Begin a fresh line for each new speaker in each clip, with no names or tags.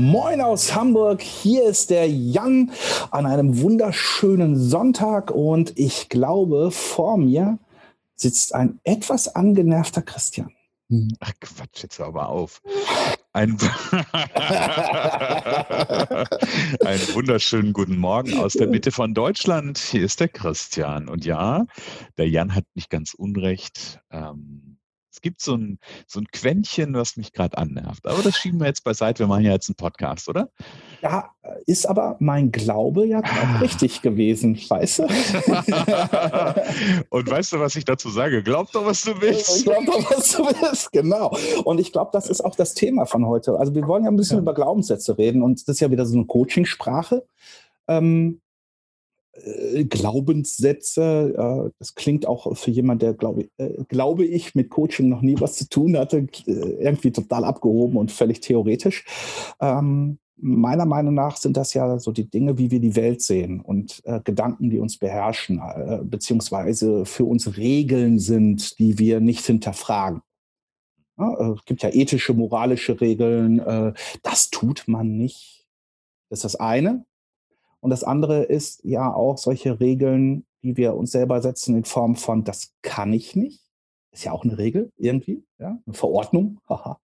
Moin aus Hamburg, hier ist der Jan an einem wunderschönen Sonntag und ich glaube, vor mir sitzt ein etwas angenervter Christian.
Hm. Ach Quatsch, jetzt aber auf. Ein, Einen wunderschönen guten Morgen aus der Mitte von Deutschland. Hier ist der Christian. Und ja, der Jan hat nicht ganz unrecht. Ähm, es gibt so ein, so ein Quäntchen, was mich gerade annervt. Aber das schieben wir jetzt beiseite. Wir machen ja jetzt einen Podcast, oder?
Ja, ist aber mein Glaube ja ah. richtig gewesen, weißt du?
Und weißt du, was ich dazu sage? Glaub doch, was du willst.
Glaub doch, was du willst, genau. Und ich glaube, das ist auch das Thema von heute. Also wir wollen ja ein bisschen ja. über Glaubenssätze reden und das ist ja wieder so eine Coachingsprache. Ähm, äh, Glaubenssätze. Äh, das klingt auch für jemanden, der, glaube, äh, glaube ich, mit Coaching noch nie was zu tun hatte, irgendwie total abgehoben und völlig theoretisch. Ähm, meiner Meinung nach sind das ja so die Dinge, wie wir die Welt sehen und äh, Gedanken, die uns beherrschen, äh, beziehungsweise für uns Regeln sind, die wir nicht hinterfragen. Es gibt ja ethische, moralische Regeln. das tut man nicht. Das ist das eine. Und das andere ist ja auch solche Regeln, die wir uns selber setzen in Form von, das kann ich nicht. Ist ja auch eine Regel irgendwie, ja, eine Verordnung. Haha.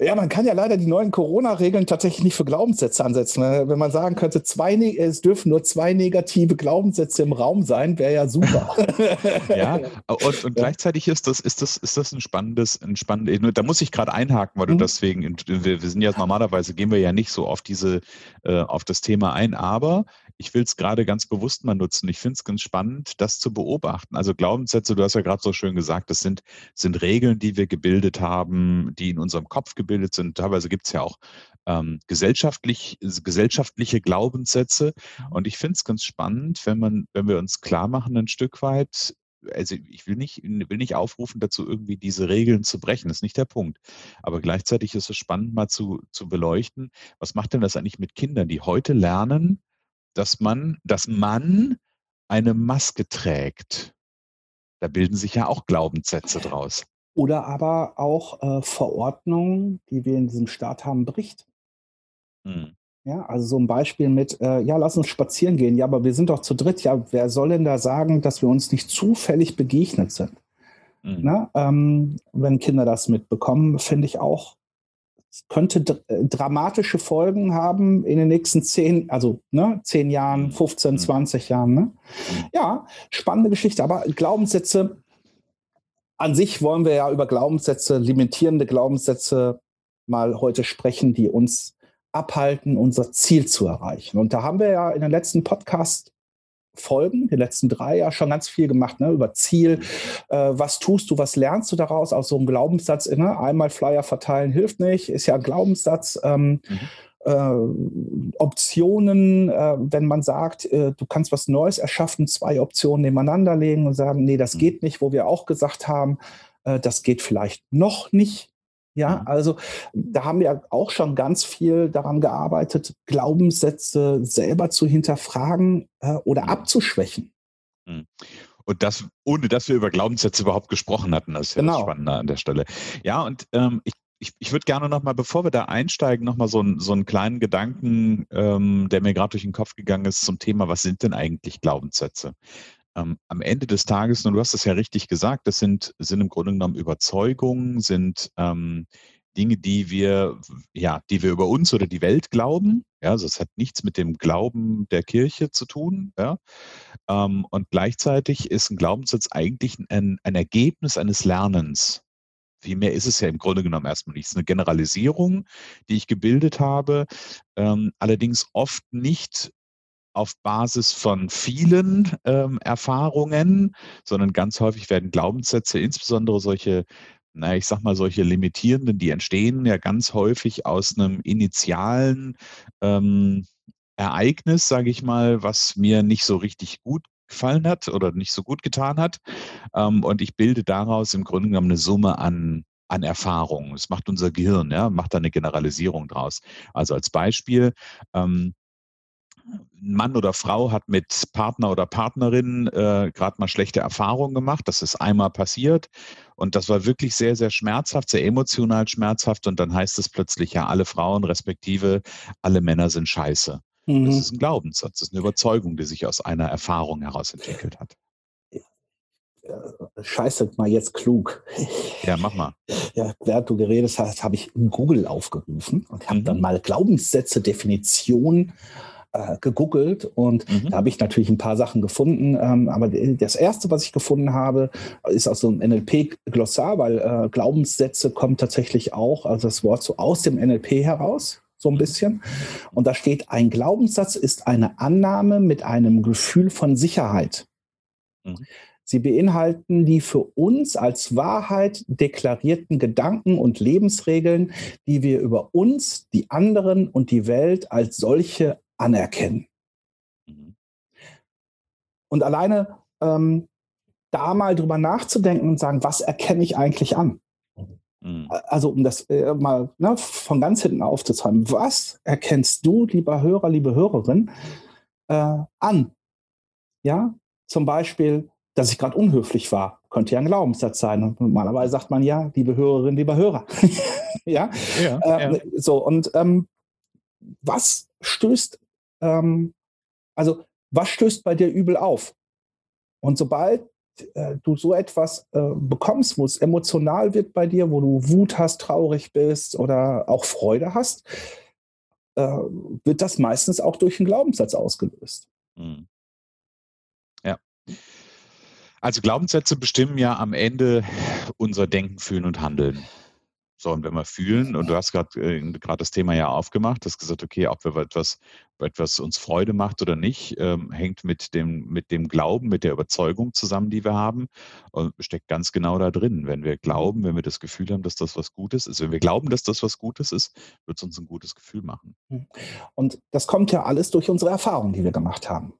Ja, man kann ja leider die neuen Corona-Regeln tatsächlich nicht für Glaubenssätze ansetzen. Ne? Wenn man sagen könnte, zwei, es dürfen nur zwei negative Glaubenssätze im Raum sein, wäre ja super.
ja, und, und, gleichzeitig ist das, ist das, ist das ein spannendes, ein spannendes, da muss ich gerade einhaken, weil du mhm. deswegen, wir, wir, sind ja normalerweise, gehen wir ja nicht so auf diese, äh, auf das Thema ein, aber ich will es gerade ganz bewusst mal nutzen. Ich finde es ganz spannend, das zu beobachten. Also Glaubenssätze, du hast ja gerade so schön gesagt, das sind, sind Regeln, die wir gebildet haben, die in unserem Kopf gebildet sind. Teilweise gibt es ja auch ähm, gesellschaftlich, gesellschaftliche Glaubenssätze. Mhm. Und ich finde es ganz spannend, wenn man, wenn wir uns klar machen, ein Stück weit, also ich will nicht, will nicht aufrufen dazu, irgendwie diese Regeln zu brechen. Das ist nicht der Punkt. Aber gleichzeitig ist es spannend, mal zu, zu beleuchten, was macht denn das eigentlich mit Kindern, die heute lernen, dass man, dass man eine Maske trägt. Da bilden sich ja auch Glaubenssätze draus.
Oder aber auch äh, Verordnungen, die wir in diesem Staat haben, bricht. Hm. Ja, also so ein Beispiel mit, äh, ja, lass uns spazieren gehen. Ja, aber wir sind doch zu dritt. Ja, wer soll denn da sagen, dass wir uns nicht zufällig begegnet sind? Hm. Na, ähm, wenn Kinder das mitbekommen, finde ich auch könnte äh, dramatische Folgen haben in den nächsten zehn, also ne, zehn Jahren, 15, mhm. 20 mhm. Jahren. Ne? Mhm. Ja, spannende Geschichte. Aber Glaubenssätze, an sich wollen wir ja über Glaubenssätze, limitierende Glaubenssätze mal heute sprechen, die uns abhalten, unser Ziel zu erreichen. Und da haben wir ja in den letzten Podcast Folgen, die letzten drei ja schon ganz viel gemacht, ne, über Ziel. Äh, was tust du, was lernst du daraus aus so einem Glaubenssatz? Ne? Einmal Flyer verteilen hilft nicht, ist ja ein Glaubenssatz. Ähm, mhm. äh, Optionen, äh, wenn man sagt, äh, du kannst was Neues erschaffen, zwei Optionen nebeneinander legen und sagen, nee, das mhm. geht nicht, wo wir auch gesagt haben, äh, das geht vielleicht noch nicht. Ja, mhm. also da haben wir auch schon ganz viel daran gearbeitet, Glaubenssätze selber zu hinterfragen äh, oder mhm. abzuschwächen.
Mhm. Und das, ohne dass wir über Glaubenssätze überhaupt gesprochen hatten, das ist ja genau. das Spannende an der Stelle. Ja, und ähm, ich ich, ich würde gerne nochmal, bevor wir da einsteigen, nochmal so, ein, so einen kleinen Gedanken, ähm, der mir gerade durch den Kopf gegangen ist, zum Thema, was sind denn eigentlich Glaubenssätze? Ähm, am Ende des Tages, und du hast es ja richtig gesagt, das sind, sind im Grunde genommen Überzeugungen, sind ähm, Dinge, die wir, ja, die wir über uns oder die Welt glauben. Ja, also es hat nichts mit dem Glauben der Kirche zu tun. Ja. Ähm, und gleichzeitig ist ein Glaubenssatz eigentlich ein, ein Ergebnis eines Lernens. Viel mehr ist es ja im Grunde genommen erstmal nicht. Es ist eine Generalisierung, die ich gebildet habe, ähm, allerdings oft nicht auf Basis von vielen ähm, Erfahrungen, sondern ganz häufig werden Glaubenssätze, insbesondere solche na, ich sag mal, solche limitierenden, die entstehen ja ganz häufig aus einem initialen ähm, Ereignis, sage ich mal, was mir nicht so richtig gut gefallen hat oder nicht so gut getan hat. Ähm, und ich bilde daraus im Grunde genommen eine Summe an, an Erfahrungen. Das macht unser Gehirn, ja, macht da eine Generalisierung draus. Also als Beispiel, ähm, Mann oder Frau hat mit Partner oder Partnerin äh, gerade mal schlechte Erfahrungen gemacht. Das ist einmal passiert und das war wirklich sehr, sehr schmerzhaft, sehr emotional schmerzhaft. Und dann heißt es plötzlich, ja, alle Frauen respektive alle Männer sind scheiße. Mhm. Das ist ein Glaubenssatz, das ist eine Überzeugung, die sich aus einer Erfahrung heraus entwickelt hat.
Scheiße, mal jetzt klug.
Ja, mach mal.
Ja, während du geredet hast, habe ich Google aufgerufen und habe mhm. dann mal Glaubenssätze, Definitionen äh, gegoogelt und mhm. da habe ich natürlich ein paar Sachen gefunden. Ähm, aber das erste, was ich gefunden habe, ist aus so einem NLP-Glossar, weil äh, Glaubenssätze kommen tatsächlich auch, also das Wort so aus dem NLP heraus so ein mhm. bisschen. Und da steht, ein Glaubenssatz ist eine Annahme mit einem Gefühl von Sicherheit. Mhm. Sie beinhalten die für uns als Wahrheit deklarierten Gedanken und Lebensregeln, die wir über uns, die anderen und die Welt als solche anerkennen. Mhm. Und alleine ähm, da mal drüber nachzudenken und sagen, was erkenne ich eigentlich an? Mhm. Also um das äh, mal ne, von ganz hinten aufzuzeigen, was erkennst du, lieber Hörer, liebe Hörerin, äh, an? Ja, zum Beispiel, dass ich gerade unhöflich war, könnte ja ein Glaubenssatz sein. Und normalerweise sagt man ja, liebe Hörerin, lieber Hörer. ja, ja, äh, ja, so und ähm, was stößt ähm, also was stößt bei dir übel auf? Und sobald äh, du so etwas äh, bekommst, wo es emotional wird bei dir, wo du Wut hast, traurig bist oder auch Freude hast, äh, wird das meistens auch durch einen Glaubenssatz ausgelöst. Mhm.
Ja. Also Glaubenssätze bestimmen ja am Ende unser Denken, Fühlen und Handeln. So, und wenn wir fühlen, und du hast gerade äh, das Thema ja aufgemacht, hast gesagt, okay, ob wir etwas, etwas uns Freude macht oder nicht, ähm, hängt mit dem, mit dem Glauben, mit der Überzeugung zusammen, die wir haben, und steckt ganz genau da drin. Wenn wir glauben, wenn wir das Gefühl haben, dass das was Gutes ist, wenn wir glauben, dass das was Gutes ist, wird es uns ein gutes Gefühl machen. Hm.
Und das kommt ja alles durch unsere Erfahrungen, die wir gemacht haben.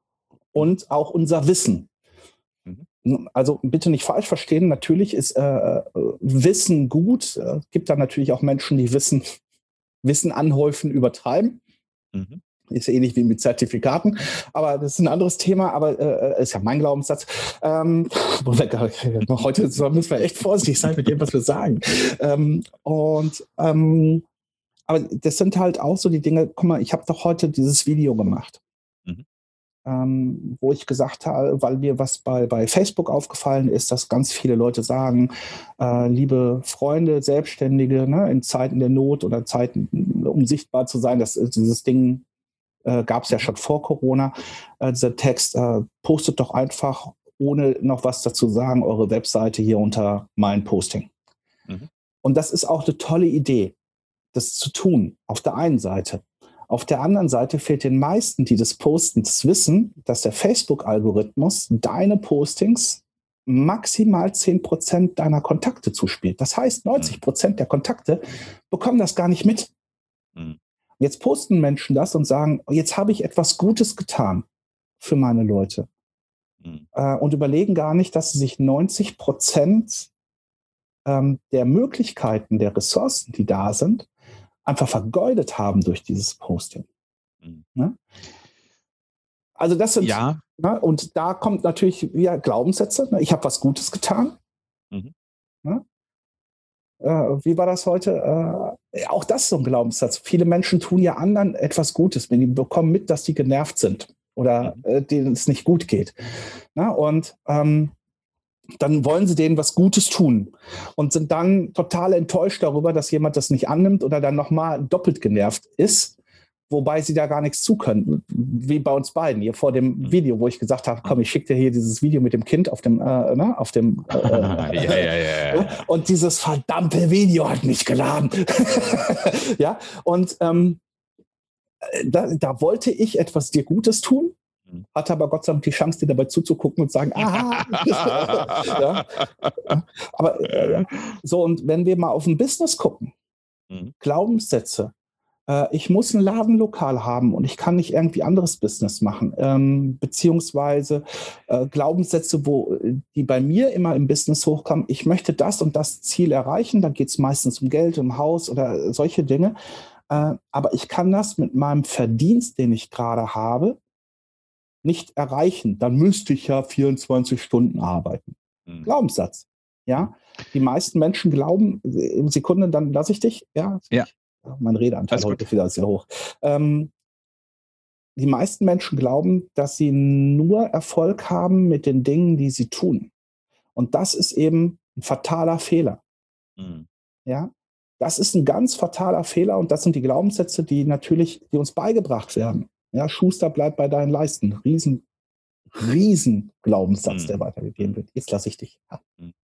Und auch unser Wissen. Also bitte nicht falsch verstehen, natürlich ist äh, äh Wissen gut. Es äh, gibt da natürlich auch Menschen, die Wissen, Wissen anhäufen, übertreiben. Mhm. Ist ähnlich wie mit Zertifikaten, aber das ist ein anderes Thema, aber äh, äh ist ja mein Glaubenssatz. Ähm, heute müssen wir echt vorsichtig sein mit dem, was wir sagen. Ähm, und ähm, aber das sind halt auch so die Dinge, guck mal, ich habe doch heute dieses Video gemacht ähm, wo ich gesagt habe, weil mir was bei, bei Facebook aufgefallen ist, dass ganz viele Leute sagen, äh, liebe Freunde, Selbstständige, ne, in Zeiten der Not oder Zeiten, um sichtbar zu sein, dass dieses Ding äh, gab es ja schon vor Corona, äh, dieser Text, äh, postet doch einfach, ohne noch was dazu sagen, eure Webseite hier unter mein Posting. Mhm. Und das ist auch eine tolle Idee, das zu tun, auf der einen Seite. Auf der anderen Seite fehlt den meisten, die das posten, das Wissen, dass der Facebook-Algorithmus deine Postings maximal 10% deiner Kontakte zuspielt. Das heißt, 90% der Kontakte bekommen das gar nicht mit. Mhm. Jetzt posten Menschen das und sagen, jetzt habe ich etwas Gutes getan für meine Leute. Mhm. Äh, und überlegen gar nicht, dass sie sich 90% ähm, der Möglichkeiten, der Ressourcen, die da sind, einfach vergeudet haben durch dieses Posting. Mhm. Ne? Also das sind, ja. Ne? und da kommt natürlich ja, Glaubenssätze. Ne? Ich habe was Gutes getan. Mhm. Ne? Äh, wie war das heute? Äh, auch das ist so ein Glaubenssatz. Viele Menschen tun ja anderen etwas Gutes, wenn die bekommen mit, dass die genervt sind oder mhm. äh, denen es nicht gut geht. Na, ne? und ähm, dann wollen sie denen was Gutes tun und sind dann total enttäuscht darüber, dass jemand das nicht annimmt oder dann nochmal doppelt genervt ist, wobei sie da gar nichts zu können, wie bei uns beiden hier vor dem mhm. Video, wo ich gesagt habe, komm, ich schicke dir hier dieses Video mit dem Kind auf dem, äh, ne, auf dem, äh, ja, ja, ja, ja, und dieses verdammte Video hat nicht geladen, ja, und ähm, da, da wollte ich etwas dir Gutes tun. Hatte aber Gott sei Dank die Chance, dir dabei zuzugucken und sagen, aha. ja. Aber äh, so, und wenn wir mal auf ein Business gucken, mhm. Glaubenssätze, äh, ich muss ein Ladenlokal haben und ich kann nicht irgendwie anderes Business machen. Ähm, beziehungsweise äh, Glaubenssätze, wo die bei mir immer im Business hochkommen, ich möchte das und das Ziel erreichen, da geht es meistens um Geld, um Haus oder solche Dinge. Äh, aber ich kann das mit meinem Verdienst, den ich gerade habe, nicht erreichen. Dann müsste ich ja 24 Stunden arbeiten. Mhm. Glaubenssatz. Ja, die meisten Menschen glauben, in Sekunden, dann lasse ich dich. Ja,
ja.
Mein Redeanteil heute gut. wieder sehr hoch. Ähm, die meisten Menschen glauben, dass sie nur Erfolg haben mit den Dingen, die sie tun. Und das ist eben ein fataler Fehler. Mhm. Ja, das ist ein ganz fataler Fehler und das sind die Glaubenssätze, die natürlich, die uns beigebracht werden. Ja, Schuster bleibt bei deinen Leisten. Riesen, riesen Glaubenssatz, mhm. der weitergegeben wird. Jetzt lasse ich dich. Ja. Mhm.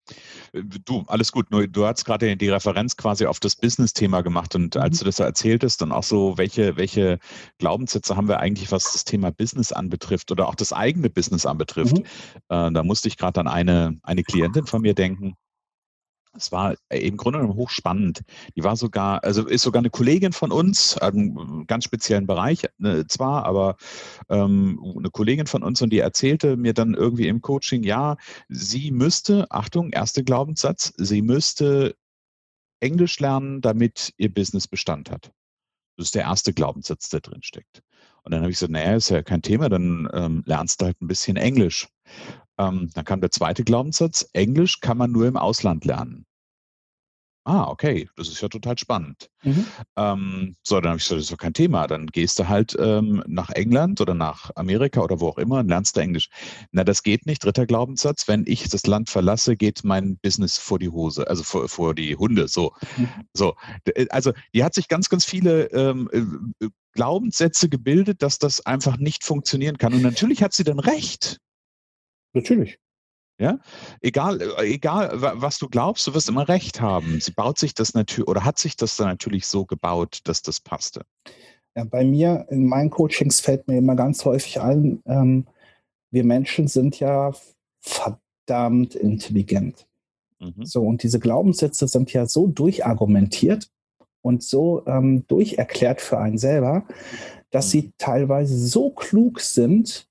Äh, du, alles gut. Nur du hast gerade die Referenz quasi auf das Business-Thema gemacht und mhm. als du das erzähltest und auch so, welche, welche Glaubenssätze haben wir eigentlich, was das Thema Business anbetrifft oder auch das eigene Business anbetrifft, mhm. äh, da musste ich gerade an eine, eine Klientin von mir denken, es war äh, im Grunde genommen hochspannend. Die war sogar, also ist sogar eine Kollegin von uns, einen ganz speziellen Bereich äh, zwar, aber ähm, eine Kollegin von uns und die erzählte mir dann irgendwie im Coaching, ja, sie müsste, Achtung, erster Glaubenssatz, sie müsste Englisch lernen, damit ihr Business Bestand hat. Das ist der erste Glaubenssatz, der drin steckt. Und dann habe ich gesagt, naja, ist ja kein Thema, dann ähm, lernst du halt ein bisschen Englisch. Ähm, dann kam der zweite Glaubenssatz, Englisch kann man nur im Ausland lernen. Ah, okay, das ist ja total spannend. Mhm. Ähm, so, dann habe ich gesagt, das ist doch kein Thema. Dann gehst du halt ähm, nach England oder nach Amerika oder wo auch immer und lernst du Englisch. Na, das geht nicht. Dritter Glaubenssatz, wenn ich das Land verlasse, geht mein Business vor die Hose, also vor, vor die Hunde. So, mhm. so. Äh, also die hat sich ganz, ganz viele ähm, äh, Glaubenssätze gebildet, dass das einfach nicht funktionieren kann. Und natürlich hat sie dann recht.
Natürlich.
Ja, egal, äh, egal, was du glaubst, du wirst immer recht haben. Sie baut sich das natürlich oder hat sich das dann natürlich so gebaut, dass das passte.
Ja, bei mir in meinen Coachings fällt mir immer ganz häufig ein, ähm, wir Menschen sind ja verdammt intelligent. Mhm. So, und diese Glaubenssätze sind ja so durchargumentiert und so ähm, durcherklärt für einen selber, dass mhm. sie teilweise so klug sind,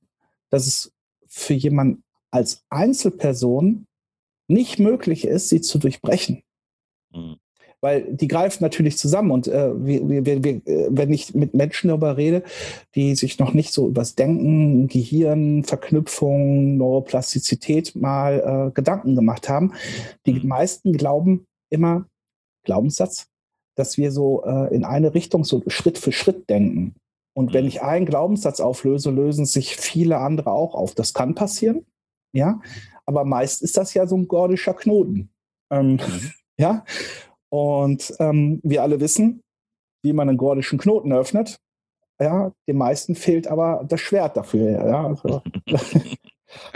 dass es für jemanden als Einzelperson nicht möglich ist, sie zu durchbrechen. Mhm. Weil die greifen natürlich zusammen. Und äh, wir, wir, wir, äh, wenn ich mit Menschen darüber rede, die sich noch nicht so übers Denken, Gehirn, Verknüpfung, Neuroplastizität mal äh, Gedanken gemacht haben, die mhm. meisten glauben immer, Glaubenssatz, dass wir so äh, in eine Richtung so Schritt für Schritt denken. Und wenn mhm. ich einen Glaubenssatz auflöse, lösen sich viele andere auch auf. Das kann passieren. Ja, aber meist ist das ja so ein gordischer Knoten. Ähm, mhm. Ja, und ähm, wir alle wissen, wie man einen gordischen Knoten öffnet. Ja, den meisten fehlt aber das Schwert dafür. Ja, also.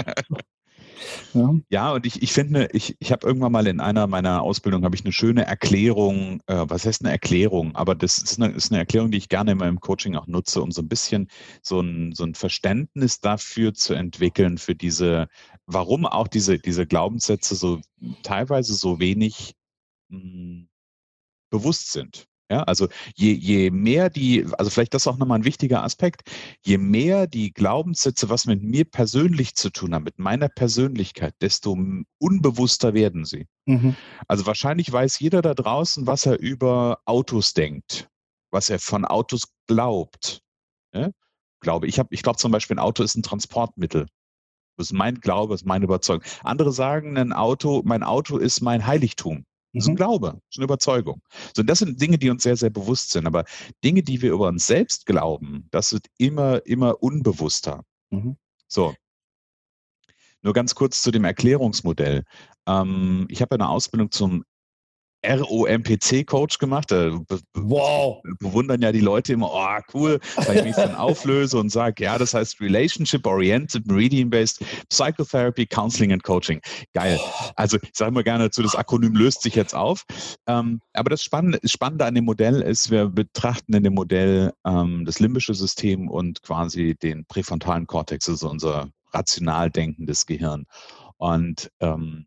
Ja, ja und ich, ich finde, ich, ich habe irgendwann mal in einer meiner Ausbildungen habe ich eine schöne Erklärung, äh, was heißt eine Erklärung? Aber das ist eine, ist eine Erklärung, die ich gerne in meinem Coaching auch nutze, um so ein bisschen so ein, so ein Verständnis dafür zu entwickeln, für diese, warum auch diese, diese Glaubenssätze so teilweise so wenig mh, hm, bewusst sind. Ja, also je, je mehr die, also vielleicht das auch nochmal ein wichtiger Aspekt, je mehr die Glaubenssätze, was mit mir persönlich zu tun haben, mit meiner Persönlichkeit, desto unbewusster werden sie. Mhm. Also wahrscheinlich weiß jeder da draußen, was er über Autos denkt, was er von Autos glaubt. Ja? Glaube ich, habe, ich glaube zum Beispiel, ein Auto ist ein Transportmittel. Das ist mein Glaube, das ist meine Überzeugung. Andere sagen, ein Auto, mein Auto ist mein Heiligtum. Das ist ein mhm. Glaube, das ist eine Überzeugung. So, das sind Dinge, die uns sehr, sehr bewusst sind. Aber Dinge, die wir über uns selbst glauben, das wird immer, immer unbewusster. Mhm. So. Nur ganz kurz zu dem Erklärungsmodell. Ähm, ich habe eine Ausbildung zum ROMPC-Coach gemacht. Da wow. bewundern ja die Leute immer, oh cool, weil ich mich dann auflöse und sage, ja, das heißt Relationship-Oriented, Meridian-Based Psychotherapy, Counseling and Coaching. Geil. Also ich sage mal gerne dazu, das Akronym löst sich jetzt auf. Ähm, aber das Spannende, Spannende, an dem Modell ist, wir betrachten in dem Modell ähm, das limbische System und quasi den präfrontalen Kortex, also unser rational denkendes Gehirn. Und ähm,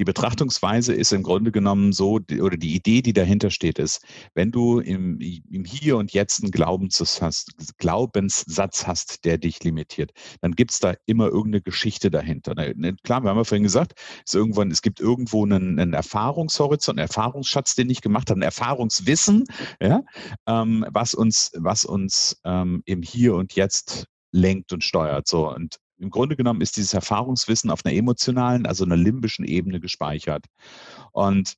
die Betrachtungsweise ist im Grunde genommen so, oder die Idee, die dahinter steht, ist, wenn du im, im Hier und Jetzt einen Glaubenssatz hast, Glaubenssatz hast, der dich limitiert, dann gibt es da immer irgendeine Geschichte dahinter. Klar, wir haben ja vorhin gesagt, es, irgendwann, es gibt irgendwo einen, einen Erfahrungshorizont, einen Erfahrungsschatz, den ich gemacht habe, ein Erfahrungswissen, ja, ähm, was uns, was uns ähm, im Hier und Jetzt lenkt und steuert. So, und im Grunde genommen ist dieses Erfahrungswissen auf einer emotionalen, also einer limbischen Ebene gespeichert. Und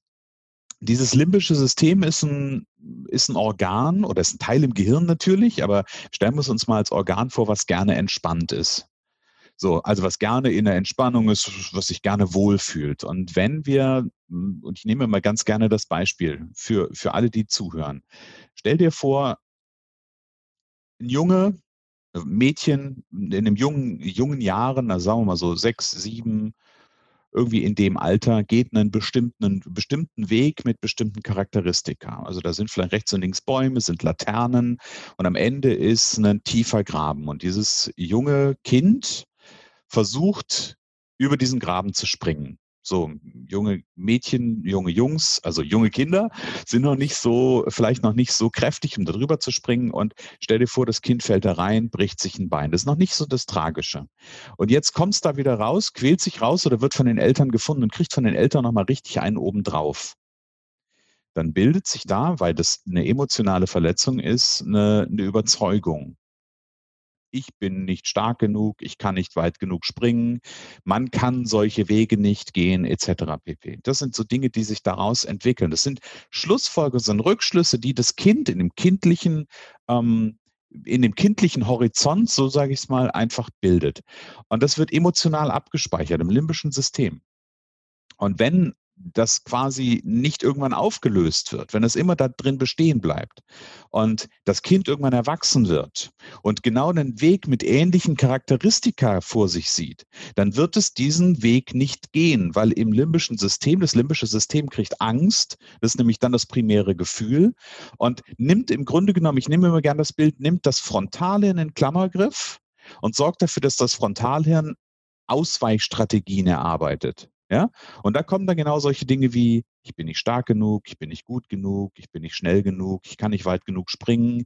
dieses limbische System ist ein, ist ein Organ oder ist ein Teil im Gehirn natürlich, aber stellen wir es uns mal als Organ vor, was gerne entspannt ist. So, also was gerne in der Entspannung ist, was sich gerne wohlfühlt. Und wenn wir, und ich nehme mal ganz gerne das Beispiel für, für alle, die zuhören, stell dir vor, ein Junge, Mädchen in den jungen, jungen Jahren, also sagen wir mal so sechs, sieben, irgendwie in dem Alter, geht einen bestimmten, bestimmten Weg mit bestimmten Charakteristika. Also da sind vielleicht rechts und links Bäume, sind Laternen und am Ende ist ein tiefer Graben. Und dieses junge Kind versucht, über diesen Graben zu springen. So, junge Mädchen, junge Jungs, also junge Kinder sind noch nicht so, vielleicht noch nicht so kräftig, um darüber zu springen. Und stell dir vor, das Kind fällt da rein, bricht sich ein Bein. Das ist noch nicht so das Tragische. Und jetzt kommt es da wieder raus, quält sich raus oder wird von den Eltern gefunden und kriegt von den Eltern nochmal richtig einen obendrauf. Dann bildet sich da, weil das eine emotionale Verletzung ist, eine, eine Überzeugung ich bin nicht stark genug, ich kann nicht weit genug springen, man kann solche Wege nicht gehen, etc. pp. Das sind so Dinge, die sich daraus entwickeln. Das sind Schlussfolgerungen, sind Rückschlüsse, die das Kind in dem kindlichen ähm, in dem kindlichen Horizont, so sage ich es mal, einfach bildet. Und das wird emotional abgespeichert im limbischen System. Und wenn das quasi nicht irgendwann aufgelöst wird, wenn es immer da drin bestehen bleibt und das Kind irgendwann erwachsen wird und genau den Weg mit ähnlichen Charakteristika vor sich sieht, dann wird es diesen Weg nicht gehen, weil im limbischen System, das limbische System kriegt Angst, das ist nämlich dann das primäre Gefühl und nimmt im Grunde genommen, ich nehme immer gerne das Bild, nimmt das Frontale in den Klammergriff und sorgt dafür, dass das Frontalhirn Ausweichstrategien erarbeitet. Ja? Und da kommen dann genau solche Dinge wie, ich bin nicht stark genug, ich bin nicht gut genug, ich bin nicht schnell genug, ich kann nicht weit genug springen,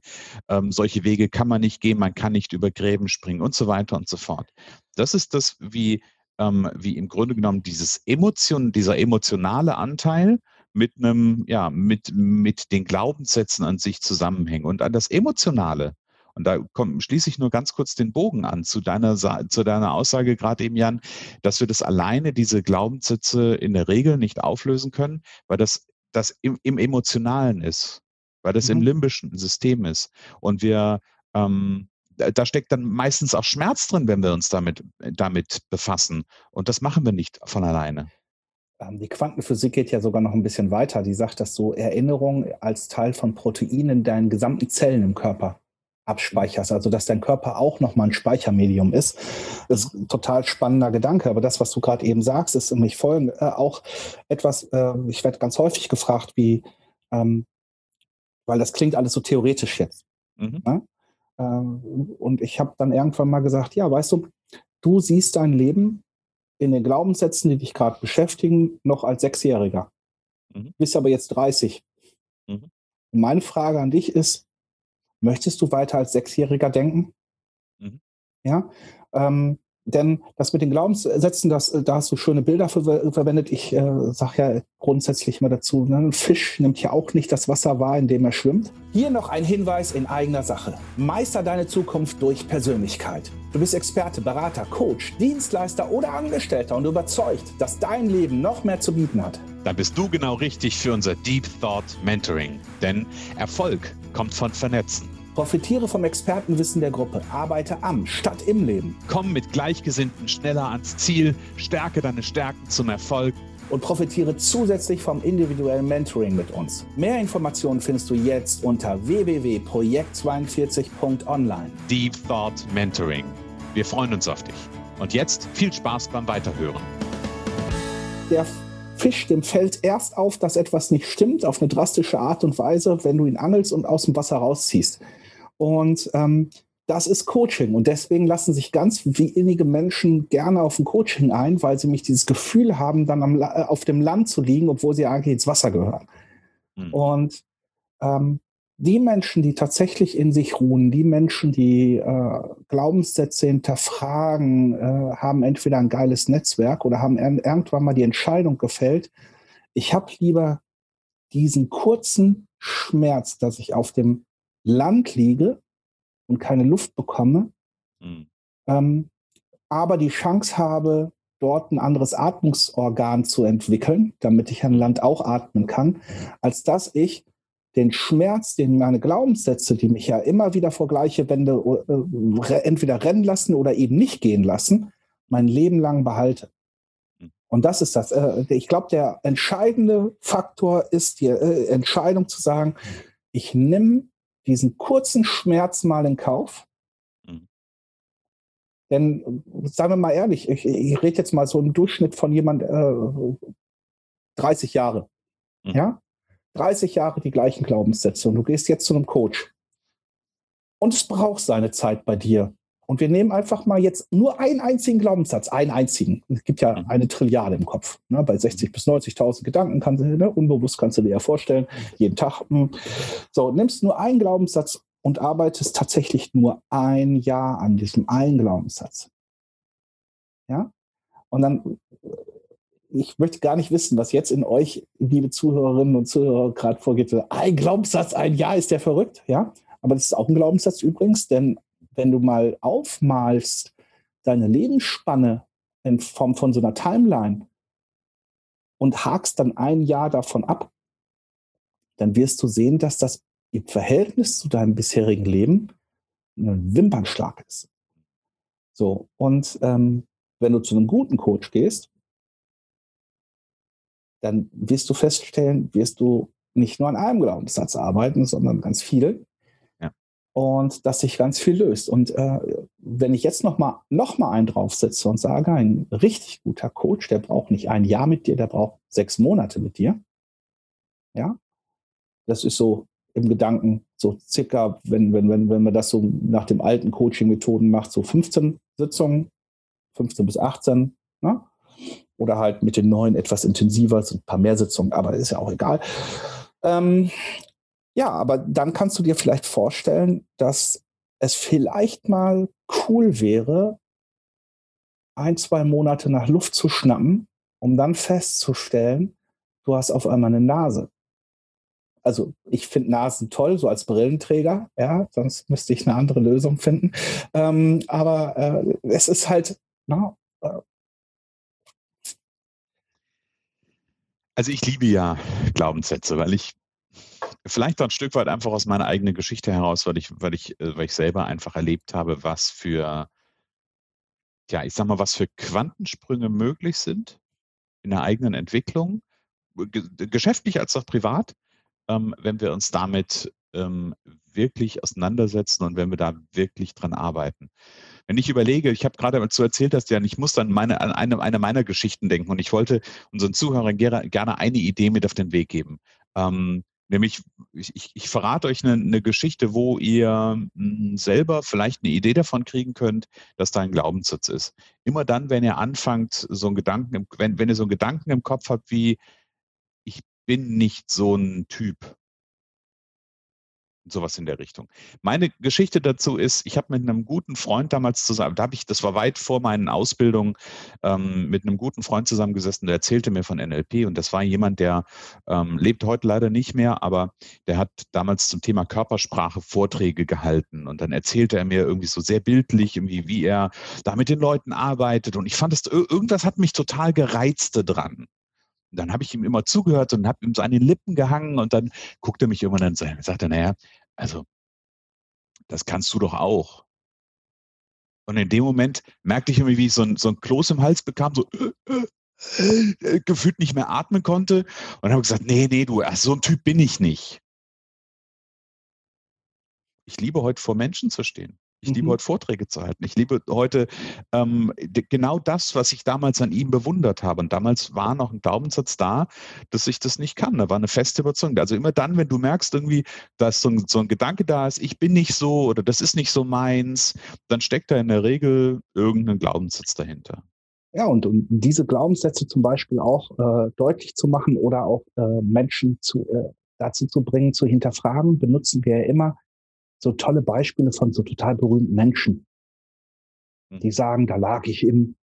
ähm, solche Wege kann man nicht gehen, man kann nicht über Gräben springen und so weiter und so fort. Das ist das, wie, ähm, wie im Grunde genommen dieses Emotion, dieser emotionale Anteil mit einem, ja, mit, mit den Glaubenssätzen an sich zusammenhängt. Und an das Emotionale, und da komm, schließe ich nur ganz kurz den Bogen an zu deiner, zu deiner Aussage gerade eben, Jan, dass wir das alleine, diese Glaubenssätze in der Regel nicht auflösen können, weil das, das im, im Emotionalen ist, weil das mhm. im limbischen System ist. Und wir, ähm, da steckt dann meistens auch Schmerz drin, wenn wir uns damit, damit befassen. Und das machen wir nicht von alleine.
Ähm, die Quantenphysik geht ja sogar noch ein bisschen weiter. Die sagt, dass so Erinnerungen als Teil von Proteinen in deinen gesamten Zellen im Körper abspeicherst, also dass dein Körper auch nochmal ein Speichermedium ist. Das ist ein total spannender Gedanke, aber das, was du gerade eben sagst, ist nämlich folgend, äh, auch etwas, äh, ich werde ganz häufig gefragt, wie, ähm, weil das klingt alles so theoretisch jetzt. Mhm. Ne? Ähm, und ich habe dann irgendwann mal gesagt, ja, weißt du, du siehst dein Leben in den Glaubenssätzen, die dich gerade beschäftigen, noch als Sechsjähriger. Mhm. Bist aber jetzt 30. Mhm. meine Frage an dich ist, möchtest du weiter als Sechsjähriger denken? Mhm. Ja, ähm, denn das mit den Glaubenssätzen, das, da hast du schöne Bilder für, verwendet. Ich äh, sage ja grundsätzlich mal dazu, ne, ein Fisch nimmt ja auch nicht das Wasser wahr, in dem er schwimmt. Hier noch ein Hinweis in eigener Sache. Meister deine Zukunft durch Persönlichkeit. Du bist Experte, Berater, Coach, Dienstleister oder Angestellter und überzeugt, dass dein Leben noch mehr zu bieten hat.
Dann bist du genau richtig für unser Deep Thought Mentoring. Denn Erfolg kommt von Vernetzen.
Profitiere vom Expertenwissen der Gruppe. Arbeite am statt im Leben.
Komm mit Gleichgesinnten schneller ans Ziel. Stärke deine Stärken zum Erfolg
und profitiere zusätzlich vom individuellen Mentoring mit uns. Mehr Informationen findest du jetzt unter www.projekt42.online.
Deep Thought Mentoring. Wir freuen uns auf dich. Und jetzt viel Spaß beim Weiterhören.
Der Fisch, dem fällt erst auf, dass etwas nicht stimmt, auf eine drastische Art und Weise, wenn du ihn angelst und aus dem Wasser rausziehst. Und ähm, das ist Coaching. Und deswegen lassen sich ganz wenige Menschen gerne auf ein Coaching ein, weil sie mich dieses Gefühl haben, dann am, äh, auf dem Land zu liegen, obwohl sie eigentlich ins Wasser gehören. Mhm. Und ähm, die Menschen, die tatsächlich in sich ruhen, die Menschen, die äh, Glaubenssätze hinterfragen, äh, haben entweder ein geiles Netzwerk oder haben irgendwann mal die Entscheidung gefällt, ich habe lieber diesen kurzen Schmerz, dass ich auf dem Land liege und keine Luft bekomme, mhm. ähm, aber die Chance habe, dort ein anderes Atmungsorgan zu entwickeln, damit ich an Land auch atmen kann, als dass ich den Schmerz, den meine Glaubenssätze, die mich ja immer wieder vor gleiche Wände äh, entweder rennen lassen oder eben nicht gehen lassen, mein Leben lang behalte. Hm. Und das ist das. Äh, ich glaube, der entscheidende Faktor ist die äh, Entscheidung zu sagen, ich nehme diesen kurzen Schmerz mal in Kauf. Mhm. Denn, sagen wir mal ehrlich, ich, ich rede jetzt mal so im Durchschnitt von jemand äh, 30 Jahre. Mhm. Ja? 30 Jahre die gleichen Glaubenssätze und du gehst jetzt zu einem Coach. Und es braucht seine Zeit bei dir. Und wir nehmen einfach mal jetzt nur einen einzigen Glaubenssatz, einen einzigen. Es gibt ja eine Trilliarde im Kopf. Ne? Bei 60.000 bis 90.000 Gedanken kannst du, ne? unbewusst kannst du dir ja vorstellen, jeden Tag. Hm. So, nimmst nur einen Glaubenssatz und arbeitest tatsächlich nur ein Jahr an diesem einen Glaubenssatz. Ja? Und dann ich möchte gar nicht wissen, was jetzt in euch, liebe Zuhörerinnen und Zuhörer, gerade vorgeht. Ein Glaubenssatz, ein Ja, ist der verrückt, ja? Aber das ist auch ein Glaubenssatz übrigens, denn wenn du mal aufmalst, deine Lebensspanne in Form von so einer Timeline und hakst dann ein Jahr davon ab, dann wirst du sehen, dass das im Verhältnis zu deinem bisherigen Leben ein Wimpernschlag ist. So, und ähm, wenn du zu einem guten Coach gehst, dann wirst du feststellen, wirst du nicht nur an einem Glaubenssatz arbeiten, sondern ganz viel. Ja. Und dass sich ganz viel löst. Und äh, wenn ich jetzt nochmal noch mal einen draufsetze und sage, ein richtig guter Coach, der braucht nicht ein Jahr mit dir, der braucht sechs Monate mit dir. Ja, das ist so im Gedanken so circa, wenn, wenn, wenn, wenn man das so nach dem alten Coaching-Methoden macht, so 15 Sitzungen, 15 bis 18. Ne? Oder halt mit den neuen etwas intensiver, so ein paar mehr Sitzungen, aber ist ja auch egal. Ähm, ja, aber dann kannst du dir vielleicht vorstellen, dass es vielleicht mal cool wäre, ein, zwei Monate nach Luft zu schnappen, um dann festzustellen, du hast auf einmal eine Nase. Also ich finde Nasen toll, so als Brillenträger, ja, sonst müsste ich eine andere Lösung finden. Ähm, aber äh, es ist halt, na,
Also ich liebe ja Glaubenssätze, weil ich vielleicht ein Stück weit einfach aus meiner eigenen Geschichte heraus, weil ich, weil ich, äh, weil ich selber einfach erlebt habe, was für, ja, ich sag mal, was für Quantensprünge möglich sind in der eigenen Entwicklung, geschäftlich als auch privat, ähm, wenn wir uns damit ähm, wirklich auseinandersetzen und wenn wir da wirklich dran arbeiten. Wenn ich überlege, ich habe gerade dazu erzählt, dass ja, ich muss dann meine, an eine, eine meiner Geschichten denken und ich wollte unseren Zuhörern gerne eine Idee mit auf den Weg geben. Ähm, nämlich, ich, ich, verrate euch eine, eine, Geschichte, wo ihr hm, selber vielleicht eine Idee davon kriegen könnt, dass da ein Glaubenssatz ist. Immer dann, wenn ihr anfangt, so einen Gedanken, wenn, wenn ihr so einen Gedanken im Kopf habt wie, ich bin nicht so ein Typ sowas in der Richtung. Meine Geschichte dazu ist, ich habe mit einem guten Freund damals zusammen, da habe ich, das war weit vor meinen Ausbildungen, ähm, mit einem guten Freund zusammengesessen, der erzählte mir von NLP und das war jemand, der ähm, lebt heute leider nicht mehr, aber der hat damals zum Thema Körpersprache Vorträge gehalten und dann erzählte er mir irgendwie so sehr bildlich, irgendwie, wie er da mit den Leuten arbeitet und ich fand es, irgendwas hat mich total gereizt dran. Dann habe ich ihm immer zugehört und habe ihm so an den Lippen gehangen und dann guckte er mich irgendwann an und sagte, naja, also, das kannst du doch auch. Und in dem Moment merkte ich irgendwie, wie ich so ein, so ein Kloß im Hals bekam, so, äh, äh, gefühlt nicht mehr atmen konnte und habe gesagt, nee, nee, du, so ein Typ bin ich nicht. Ich liebe heute vor Menschen zu stehen. Ich liebe mhm. heute Vorträge zu halten. Ich liebe heute ähm, genau das, was ich damals an ihm bewundert habe. Und damals war noch ein Glaubenssatz da, dass ich das nicht kann. Da war eine feste Überzeugung. Also immer dann, wenn du merkst, irgendwie, dass so ein, so ein Gedanke da ist, ich bin nicht so oder das ist nicht so meins, dann steckt da in der Regel irgendein Glaubenssatz dahinter.
Ja, und um diese Glaubenssätze zum Beispiel auch äh, deutlich zu machen oder auch äh, Menschen zu, äh, dazu zu bringen, zu hinterfragen, benutzen wir ja immer so tolle Beispiele von so total berühmten Menschen, hm. die sagen, da lag ich im,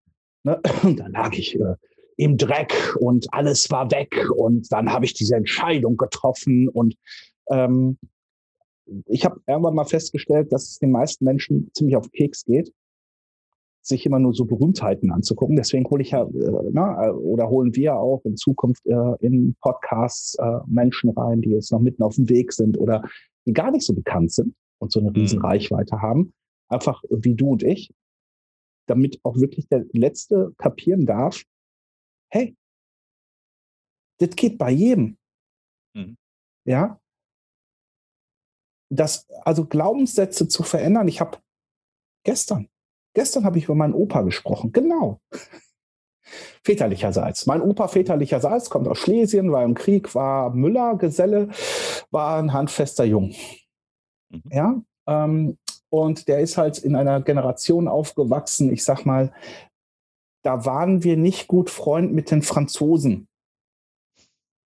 ne, da lag ich äh, im Dreck und alles war weg und dann habe ich diese Entscheidung getroffen und ähm, ich habe irgendwann mal festgestellt, dass es den meisten Menschen ziemlich auf Keks geht, sich immer nur so Berühmtheiten anzugucken. Deswegen hole ich ja, äh, na, äh, oder holen wir auch in Zukunft äh, in Podcasts äh, Menschen rein, die jetzt noch mitten auf dem Weg sind oder die gar nicht so bekannt sind und so eine riesen mhm. Reichweite haben. Einfach wie du und ich, damit auch wirklich der Letzte kapieren darf, hey, das geht bei jedem. Mhm. Ja. Das, also Glaubenssätze zu verändern. Ich habe gestern, gestern habe ich über meinen Opa gesprochen. Genau. Väterlicherseits. Mein Opa väterlicherseits kommt aus Schlesien, war im Krieg, war Müller-Geselle, war ein handfester Jung. Mhm. Ja, ähm, und der ist halt in einer Generation aufgewachsen, ich sag mal, da waren wir nicht gut Freund mit den Franzosen.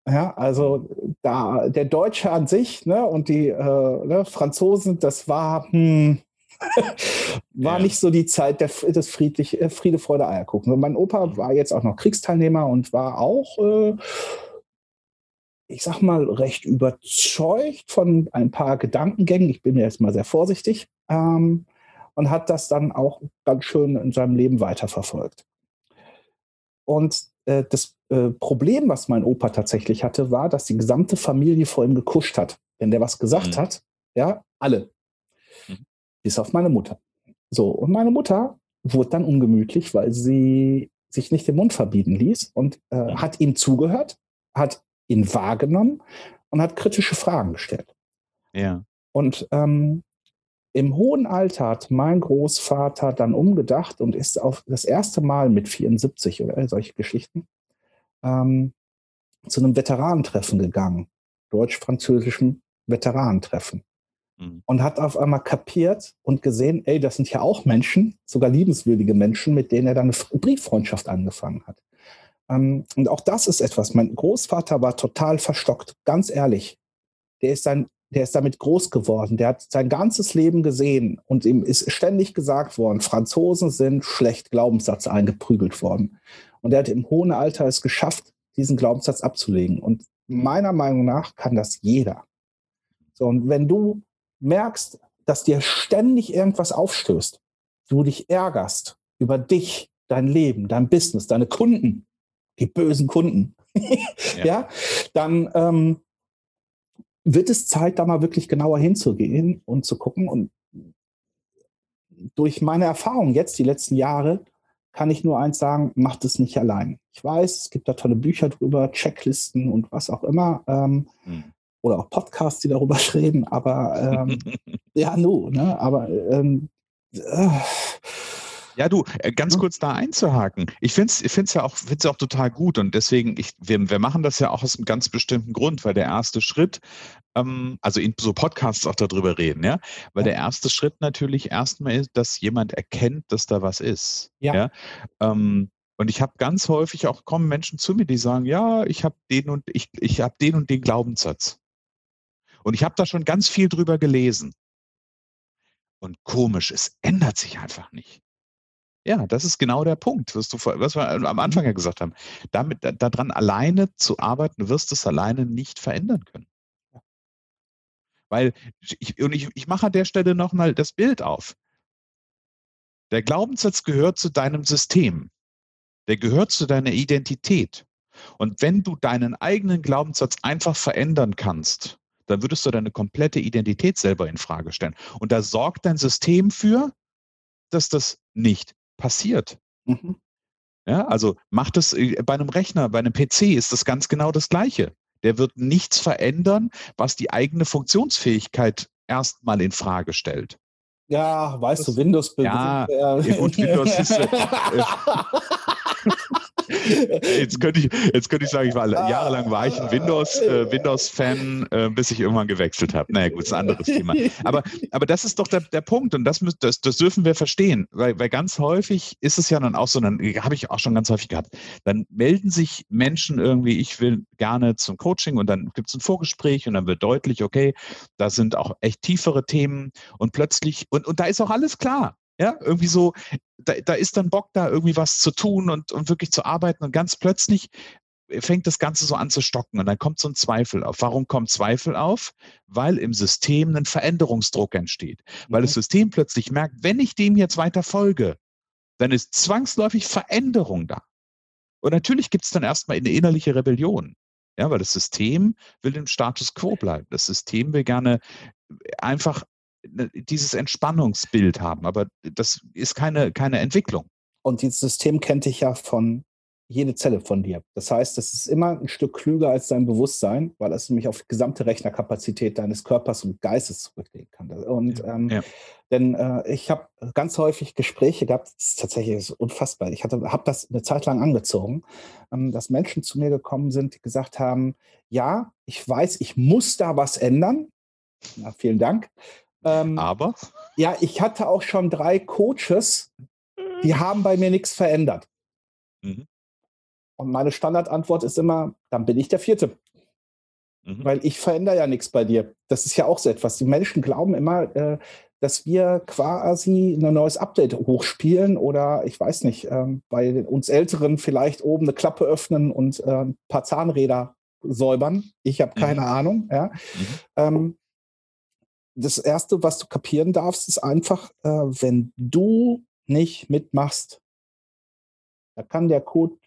Ja, also da der Deutsche an sich ne, und die äh, ne, Franzosen, das war, hm, war ja. nicht so die Zeit der, des friedlich, äh, Friede, Freude, Eierkuchen. Und mein Opa mhm. war jetzt auch noch Kriegsteilnehmer und war auch äh, ich sag mal, recht überzeugt von ein paar Gedankengängen. Ich bin mir jetzt mal sehr vorsichtig ähm, und hat das dann auch ganz schön in seinem Leben weiterverfolgt. Und äh, das äh, Problem, was mein Opa tatsächlich hatte, war, dass die gesamte Familie vor ihm gekuscht hat. Wenn der was gesagt mhm. hat, ja, alle. Mhm. Bis auf meine Mutter. So, und meine Mutter wurde dann ungemütlich, weil sie sich nicht den Mund verbieten ließ und äh, mhm. hat ihm zugehört, hat ihn wahrgenommen und hat kritische Fragen gestellt.
Ja.
Und ähm, im hohen Alter hat mein Großvater dann umgedacht und ist auf das erste Mal mit 74 oder solche Geschichten ähm, zu einem Veteranentreffen gegangen, deutsch-französischen Veteranentreffen. Mhm. Und hat auf einmal kapiert und gesehen, ey, das sind ja auch Menschen, sogar liebenswürdige Menschen, mit denen er dann eine Brieffreundschaft angefangen hat. Ähm, und auch das ist etwas. Mein Großvater war total verstockt, ganz ehrlich. Der ist, sein, der ist damit groß geworden. Der hat sein ganzes Leben gesehen und ihm ist ständig gesagt worden, Franzosen sind schlecht Glaubenssatz eingeprügelt worden. Und er hat im hohen Alter es geschafft, diesen Glaubenssatz abzulegen. Und meiner Meinung nach kann das jeder. So, und wenn du merkst, dass dir ständig irgendwas aufstößt, du dich ärgerst über dich, dein Leben, dein Business, deine Kunden, die bösen Kunden, ja. ja. dann ähm, wird es Zeit, da mal wirklich genauer hinzugehen und zu gucken. Und durch meine Erfahrung jetzt, die letzten Jahre, kann ich nur eins sagen, macht es nicht allein. Ich weiß, es gibt da tolle Bücher drüber, Checklisten und was auch immer. Ähm, hm. Oder auch Podcasts, die darüber reden, aber ähm, ja, nu, ne? Aber ähm, äh,
ja, du, äh, ganz mhm. kurz da einzuhaken. Ich finde es find's ja auch, find's auch total gut und deswegen, ich, wir, wir machen das ja auch aus einem ganz bestimmten Grund, weil der erste Schritt, ähm, also in so Podcasts auch darüber reden, ja, weil der erste Schritt natürlich erstmal ist, dass jemand erkennt, dass da was ist. Ja. ja? Ähm, und ich habe ganz häufig auch kommen Menschen zu mir, die sagen, ja, ich habe den und ich, ich habe den und den Glaubenssatz. Und ich habe da schon ganz viel drüber gelesen. Und komisch, es ändert sich einfach nicht. Ja, das ist genau der Punkt, was, du, was wir am Anfang ja gesagt haben. Damit, daran alleine zu arbeiten, wirst du es alleine nicht verändern können. Weil, ich, und ich, ich mache an der Stelle nochmal das Bild auf. Der Glaubenssatz gehört zu deinem System. Der gehört zu deiner Identität. Und wenn du deinen eigenen Glaubenssatz einfach verändern kannst, dann würdest du deine komplette Identität selber in Frage stellen. Und da sorgt dein System für, dass das nicht passiert. Mhm. Ja, also macht es äh, bei einem Rechner, bei einem PC ist das ganz genau das Gleiche. Der wird nichts verändern, was die eigene Funktionsfähigkeit erstmal in Frage stellt.
Ja, weißt das, du, Windows.
Ja, ja, gut, Windows ist. Äh, äh jetzt, könnte ich, jetzt könnte ich sagen, ich war jahrelang war ich ein Windows, äh, Windows-Fan, äh, bis ich irgendwann gewechselt habe. Naja, gut, ist ein anderes Thema. Aber, aber das ist doch der, der Punkt und das, das, das dürfen wir verstehen, weil, weil ganz häufig ist es ja dann auch so, dann habe ich auch schon ganz häufig gehabt, dann melden sich Menschen irgendwie, ich will gerne zum Coaching und dann gibt es ein Vorgespräch und dann wird deutlich, okay, da sind auch echt tiefere Themen und plötzlich, und, und da ist auch alles klar. Ja, irgendwie so, da, da ist dann Bock da, irgendwie was zu tun und, und wirklich zu arbeiten und ganz plötzlich fängt das Ganze so an zu stocken und dann kommt so ein Zweifel auf. Warum kommt Zweifel auf? Weil im System ein Veränderungsdruck entsteht. Weil das mhm. System plötzlich merkt, wenn ich dem jetzt weiter folge, dann ist zwangsläufig Veränderung da. Und natürlich gibt es dann erstmal eine innerliche Rebellion. Ja, weil das System will im Status quo bleiben. Das System will gerne einfach dieses Entspannungsbild haben, aber das ist keine, keine Entwicklung.
Und dieses System kennt dich ja von jede Zelle von dir. Das heißt, es ist immer ein Stück klüger als dein Bewusstsein, weil es nämlich auf die gesamte Rechnerkapazität deines Körpers und Geistes zurücklegen kann. Und ähm, ja. denn äh, ich habe ganz häufig Gespräche gehabt, das ist tatsächlich unfassbar. Ich habe das eine Zeit lang angezogen, ähm, dass Menschen zu mir gekommen sind, die gesagt haben: Ja, ich weiß, ich muss da was ändern. Na, vielen Dank.
Ähm, Aber?
Ja, ich hatte auch schon drei Coaches, die haben bei mir nichts verändert. Mhm. Und meine Standardantwort ist immer, dann bin ich der Vierte. Mhm. Weil ich verändere ja nichts bei dir. Das ist ja auch so etwas. Die Menschen glauben immer, äh, dass wir quasi ein neues Update hochspielen oder ich weiß nicht, ähm, bei uns Älteren vielleicht oben eine Klappe öffnen und äh, ein paar Zahnräder säubern. Ich habe keine mhm. Ahnung. Ja. Mhm. Ähm, das Erste, was du kapieren darfst, ist einfach, äh, wenn du nicht mitmachst, da kann der Co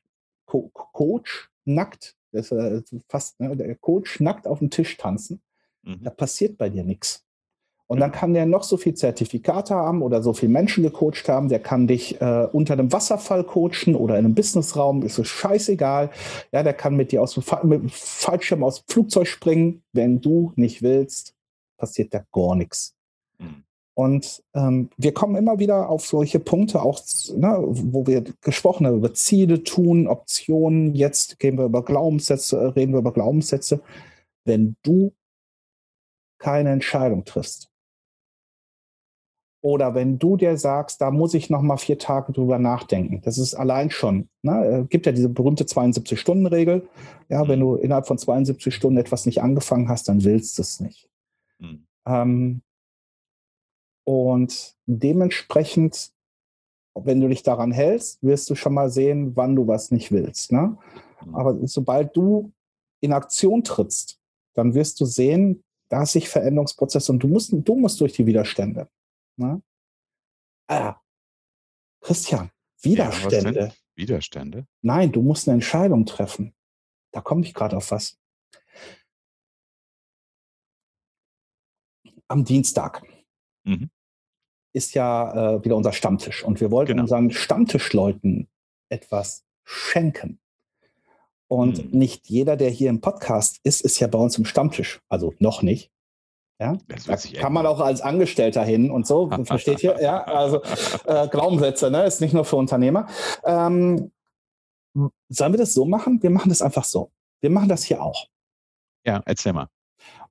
Co Coach nackt, das, äh, fast, ne, der Coach nackt auf dem Tisch tanzen, mhm. da passiert bei dir nichts. Und dann kann der noch so viel Zertifikate haben oder so viele Menschen gecoacht haben, der kann dich äh, unter einem Wasserfall coachen oder in einem Businessraum, ist es scheißegal. Ja, der kann mit dir aus dem Fa Fallschirm aus dem Flugzeug springen. Wenn du nicht willst, passiert da gar nichts. Mhm. Und ähm, wir kommen immer wieder auf solche Punkte, auch ne, wo wir gesprochen haben über Ziele tun, Optionen. Jetzt gehen wir über Glaubenssätze, reden wir über Glaubenssätze. Wenn du keine Entscheidung triffst, oder wenn du dir sagst, da muss ich noch mal vier Tage drüber nachdenken. Das ist allein schon. Ne? Es gibt ja diese berühmte 72-Stunden-Regel. Ja, wenn mhm. du innerhalb von 72 Stunden etwas nicht angefangen hast, dann willst du es nicht. Mhm. Ähm, und dementsprechend, wenn du dich daran hältst, wirst du schon mal sehen, wann du was nicht willst. Ne? Mhm. Aber sobald du in Aktion trittst, dann wirst du sehen, da ist sich Veränderungsprozess und du musst, du musst durch die Widerstände. Ne? Ah, Christian, Widerstände. Ja,
Widerstände?
Nein, du musst eine Entscheidung treffen. Da komme ich gerade auf was. Am Dienstag mhm. ist ja äh, wieder unser Stammtisch und wir wollten genau. unseren Stammtischleuten etwas schenken. Und mhm. nicht jeder, der hier im Podcast ist, ist ja bei uns im Stammtisch. Also noch nicht. Ja, da kann man auch als Angestellter hin und so, versteht ihr? Ja, also äh, Glaubenssätze, ne? ist nicht nur für Unternehmer. Ähm, sollen wir das so machen? Wir machen das einfach so. Wir machen das hier auch.
Ja, erzähl mal.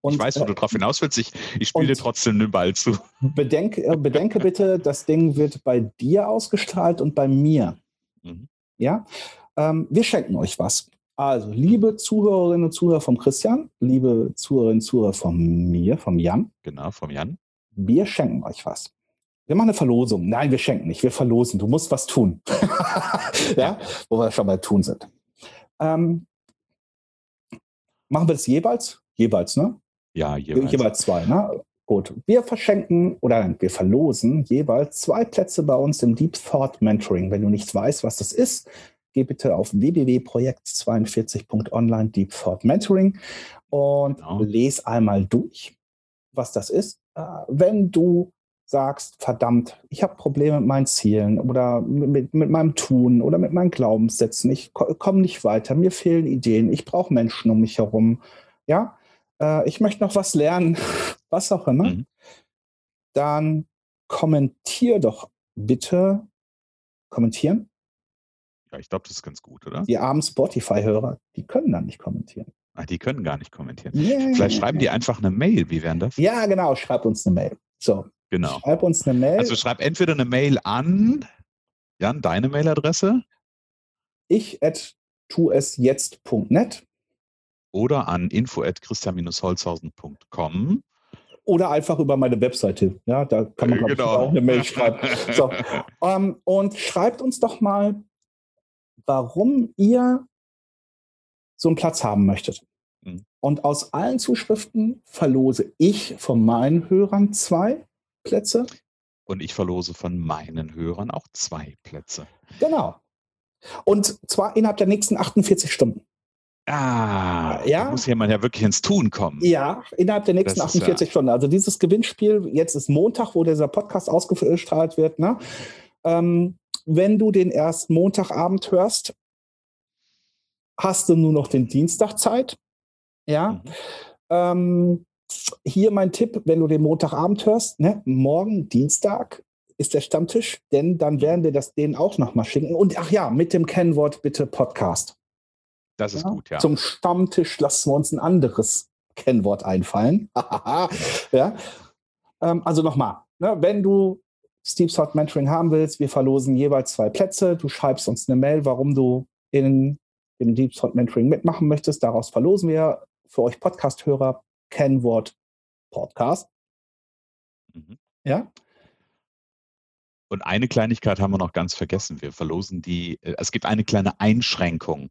Und, ich weiß, wo du drauf hinaus willst. Ich, ich spiele dir trotzdem den Ball zu.
Bedenke, äh, bedenke bitte, das Ding wird bei dir ausgestrahlt und bei mir. Mhm. Ja? Ähm, wir schenken euch was. Also, liebe Zuhörerinnen und Zuhörer vom Christian, liebe Zuhörerinnen und Zuhörer von mir, vom Jan.
Genau, vom Jan.
Wir schenken euch was. Wir machen eine Verlosung. Nein, wir schenken nicht. Wir verlosen. Du musst was tun. ja, wo wir schon bei tun sind. Ähm, machen wir das jeweils? Jeweils, ne?
Ja, jeweils.
Jeweils zwei, ne? Gut. Wir verschenken oder wir verlosen jeweils zwei Plätze bei uns im Deep Thought Mentoring. Wenn du nicht weißt, was das ist, geh bitte auf www.projekt42.online Deep Thought Mentoring und genau. lese einmal durch, was das ist. Äh, wenn du sagst, verdammt, ich habe Probleme mit meinen Zielen oder mit, mit meinem Tun oder mit meinen Glaubenssätzen, ich komme nicht weiter, mir fehlen Ideen, ich brauche Menschen um mich herum, ja, äh, ich möchte noch was lernen, was auch immer, mhm. dann kommentier doch bitte, kommentieren.
Ja, ich glaube, das ist ganz gut, oder?
Die armen Spotify-Hörer, die können dann nicht kommentieren.
Ach, die können gar nicht kommentieren. Yeah. Vielleicht schreiben die einfach eine Mail. Wie wären das?
Ja, genau. Schreibt uns eine Mail. So,
Genau.
Schreib uns eine Mail.
Also schreib entweder eine Mail an, Jan, deine Mailadresse.
Ich at tuesjetzt.net.
Oder an info at christian-holzhausen.com.
Oder einfach über meine Webseite. Ja, da kann man genau. auch eine Mail schreiben. So. Um, ähm, und schreibt uns doch mal, warum ihr so einen Platz haben möchtet. Mhm. Und aus allen Zuschriften verlose ich von meinen Hörern zwei Plätze.
Und ich verlose von meinen Hörern auch zwei Plätze.
Genau. Und zwar innerhalb der nächsten 48 Stunden.
Ah, ja. da muss jemand ja wirklich ins Tun kommen.
Ja, innerhalb der nächsten 48 ja Stunden. Also dieses Gewinnspiel, jetzt ist Montag, wo dieser Podcast ausgestrahlt wird. Ne? Ähm, wenn du den erst Montagabend hörst, hast du nur noch den Dienstag Zeit. Ja. Mhm. Ähm, hier mein Tipp, wenn du den Montagabend hörst, ne, morgen, Dienstag, ist der Stammtisch, denn dann werden wir das denen auch nochmal schicken. Und ach ja, mit dem Kennwort bitte Podcast.
Das ist ja, gut, ja.
Zum Stammtisch lassen wir uns ein anderes Kennwort einfallen. ja. Ähm, also nochmal, ne, wenn du Steve's Hot Mentoring haben willst, wir verlosen jeweils zwei Plätze. Du schreibst uns eine Mail, warum du in dem Deep Hot Mentoring mitmachen möchtest. Daraus verlosen wir für euch Podcast-Hörer Kennwort Podcast. Mhm. Ja.
Und eine Kleinigkeit haben wir noch ganz vergessen. Wir verlosen die, äh, es gibt eine kleine Einschränkung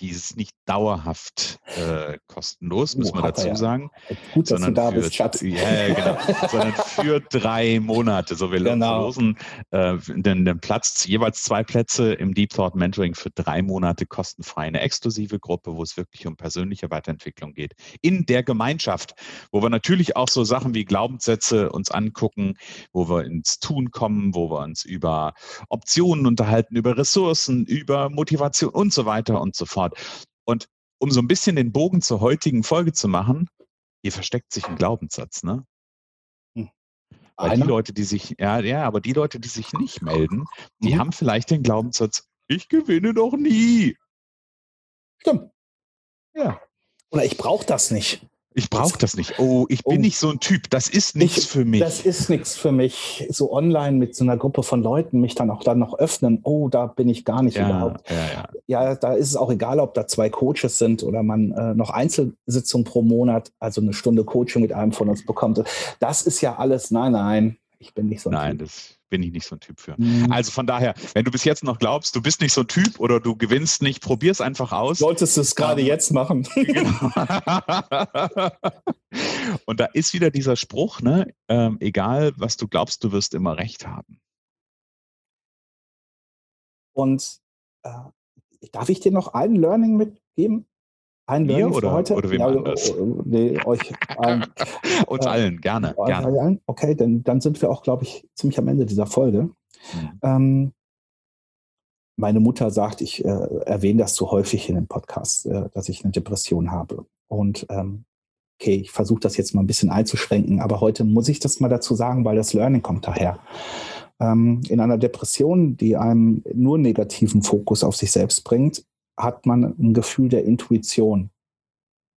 die ist nicht dauerhaft äh, kostenlos, müssen oh, wir dazu ja. sagen.
Gut, dass du da für, bist, Schatz.
Ja, genau. sondern für drei Monate. So, wir genau. verlosen äh, den, den, Platz, jeweils zwei Plätze im Deep Thought Mentoring für drei Monate kostenfrei. Eine exklusive Gruppe, wo es wirklich um persönliche Weiterentwicklung geht. In der Gemeinschaft, wo wir natürlich auch so Sachen wie Glaubenssätze uns angucken, wo wir ins Tun kommen, wo wir uns über Optionen unterhalten, über Ressourcen, über Motivation und so weiter und so fort. Und um so ein bisschen den Bogen zur heutigen Folge zu machen, hier versteckt sich ein Glaubenssatz, ne? Hm. Weil die Leute, die sich, ja, ja, aber die Leute, die sich nicht melden, die mhm. haben vielleicht den Glaubenssatz, ich gewinne doch nie.
Stimmt. Ja. Oder ich brauche das nicht.
Ich brauche das nicht. Oh, ich bin oh. nicht so ein Typ. Das ist nichts für mich.
Das ist nichts für mich. So online mit so einer Gruppe von Leuten mich dann auch dann noch öffnen. Oh, da bin ich gar nicht ja, überhaupt. Ja, ja. ja, da ist es auch egal, ob da zwei Coaches sind oder man äh, noch Einzelsitzungen pro Monat, also eine Stunde Coaching mit einem von uns bekommt. Das ist ja alles, nein, nein, ich bin nicht so
ein Nein, typ. das bin ich nicht so ein Typ für. Mhm. Also von daher, wenn du bis jetzt noch glaubst, du bist nicht so ein Typ oder du gewinnst nicht, probier es einfach aus.
Solltest du es gerade ähm, jetzt machen. Genau.
Und da ist wieder dieser Spruch, ne? Ähm, egal was du glaubst, du wirst immer recht haben.
Und äh, darf ich dir noch ein Learning mitgeben?
Ein Mir
Learning
oder,
heute?
oder wem ja, anders?
Äh, nee, euch allen.
Uns äh, allen, gerne. gerne.
Allen? Okay, dann, dann sind wir auch, glaube ich, ziemlich am Ende dieser Folge. Mhm. Ähm, meine Mutter sagt, ich äh, erwähne das zu häufig in dem Podcast, äh, dass ich eine Depression habe. Und ähm, okay, ich versuche das jetzt mal ein bisschen einzuschränken, aber heute muss ich das mal dazu sagen, weil das Learning kommt daher. Ähm, in einer Depression, die einem nur negativen Fokus auf sich selbst bringt, hat man ein Gefühl der Intuition.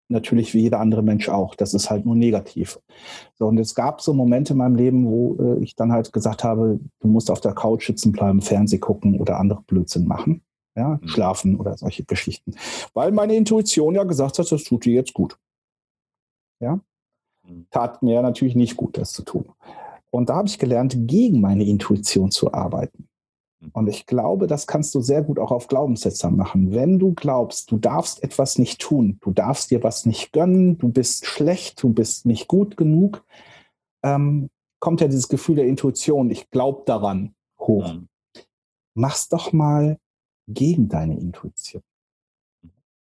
Natürlich wie jeder andere Mensch auch. Das ist halt nur negativ. So, und es gab so Momente in meinem Leben, wo äh, ich dann halt gesagt habe, du musst auf der Couch sitzen bleiben, Fernseh gucken oder andere Blödsinn machen. Ja, mhm. schlafen oder solche Geschichten. Weil meine Intuition ja gesagt hat, das tut dir jetzt gut. Ja, mhm. tat mir natürlich nicht gut, das zu tun. Und da habe ich gelernt, gegen meine Intuition zu arbeiten. Und ich glaube, das kannst du sehr gut auch auf Glaubenssätze machen. Wenn du glaubst, du darfst etwas nicht tun, du darfst dir was nicht gönnen, du bist schlecht, du bist nicht gut genug, ähm, kommt ja dieses Gefühl der Intuition, ich glaube daran, hoch. Mhm. Mach's doch mal gegen deine Intuition.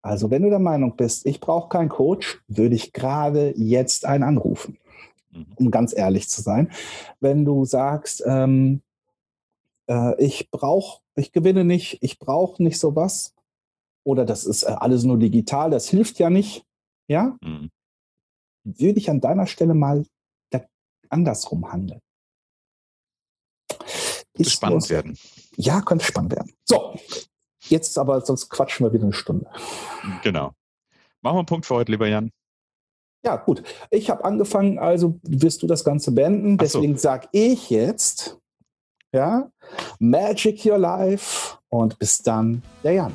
Also wenn du der Meinung bist, ich brauche keinen Coach, würde ich gerade jetzt einen anrufen. mhm. um ganz ehrlich zu sein. Wenn du sagst, ähm, äh, ich brauche, ich gewinne nicht, ich brauche nicht sowas, oder das ist äh, alles nur digital, das hilft ja nicht, ja, mhm. würde ich an deiner Stelle mal andersrum handeln.
Ist spannend nur, werden.
Ja, könnte spannend werden. So, jetzt aber, sonst quatschen wir wieder eine Stunde.
Genau. Machen wir einen Punkt für heute, lieber Jan.
Ja, gut. Ich habe angefangen, also wirst du das Ganze beenden. Deswegen so. sage ich jetzt, ja, Magic Your Life und bis dann, der Jan.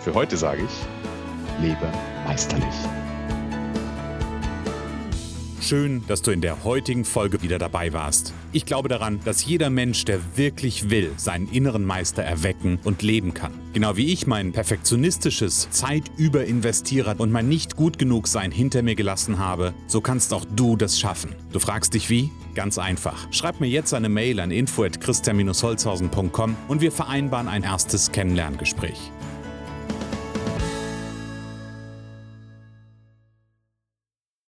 Für heute sage ich, lebe meisterlich. Schön, dass du in der heutigen Folge wieder dabei warst. Ich glaube daran, dass jeder Mensch, der wirklich will, seinen inneren Meister erwecken und leben kann. Genau wie ich mein perfektionistisches Zeitüberinvestierer und mein nicht gut genug sein hinter mir gelassen habe, so kannst auch du das schaffen. Du fragst dich wie? Ganz einfach. Schreib mir jetzt eine Mail an info@christian-holzhausen.com und wir vereinbaren ein erstes Kennenlerngespräch.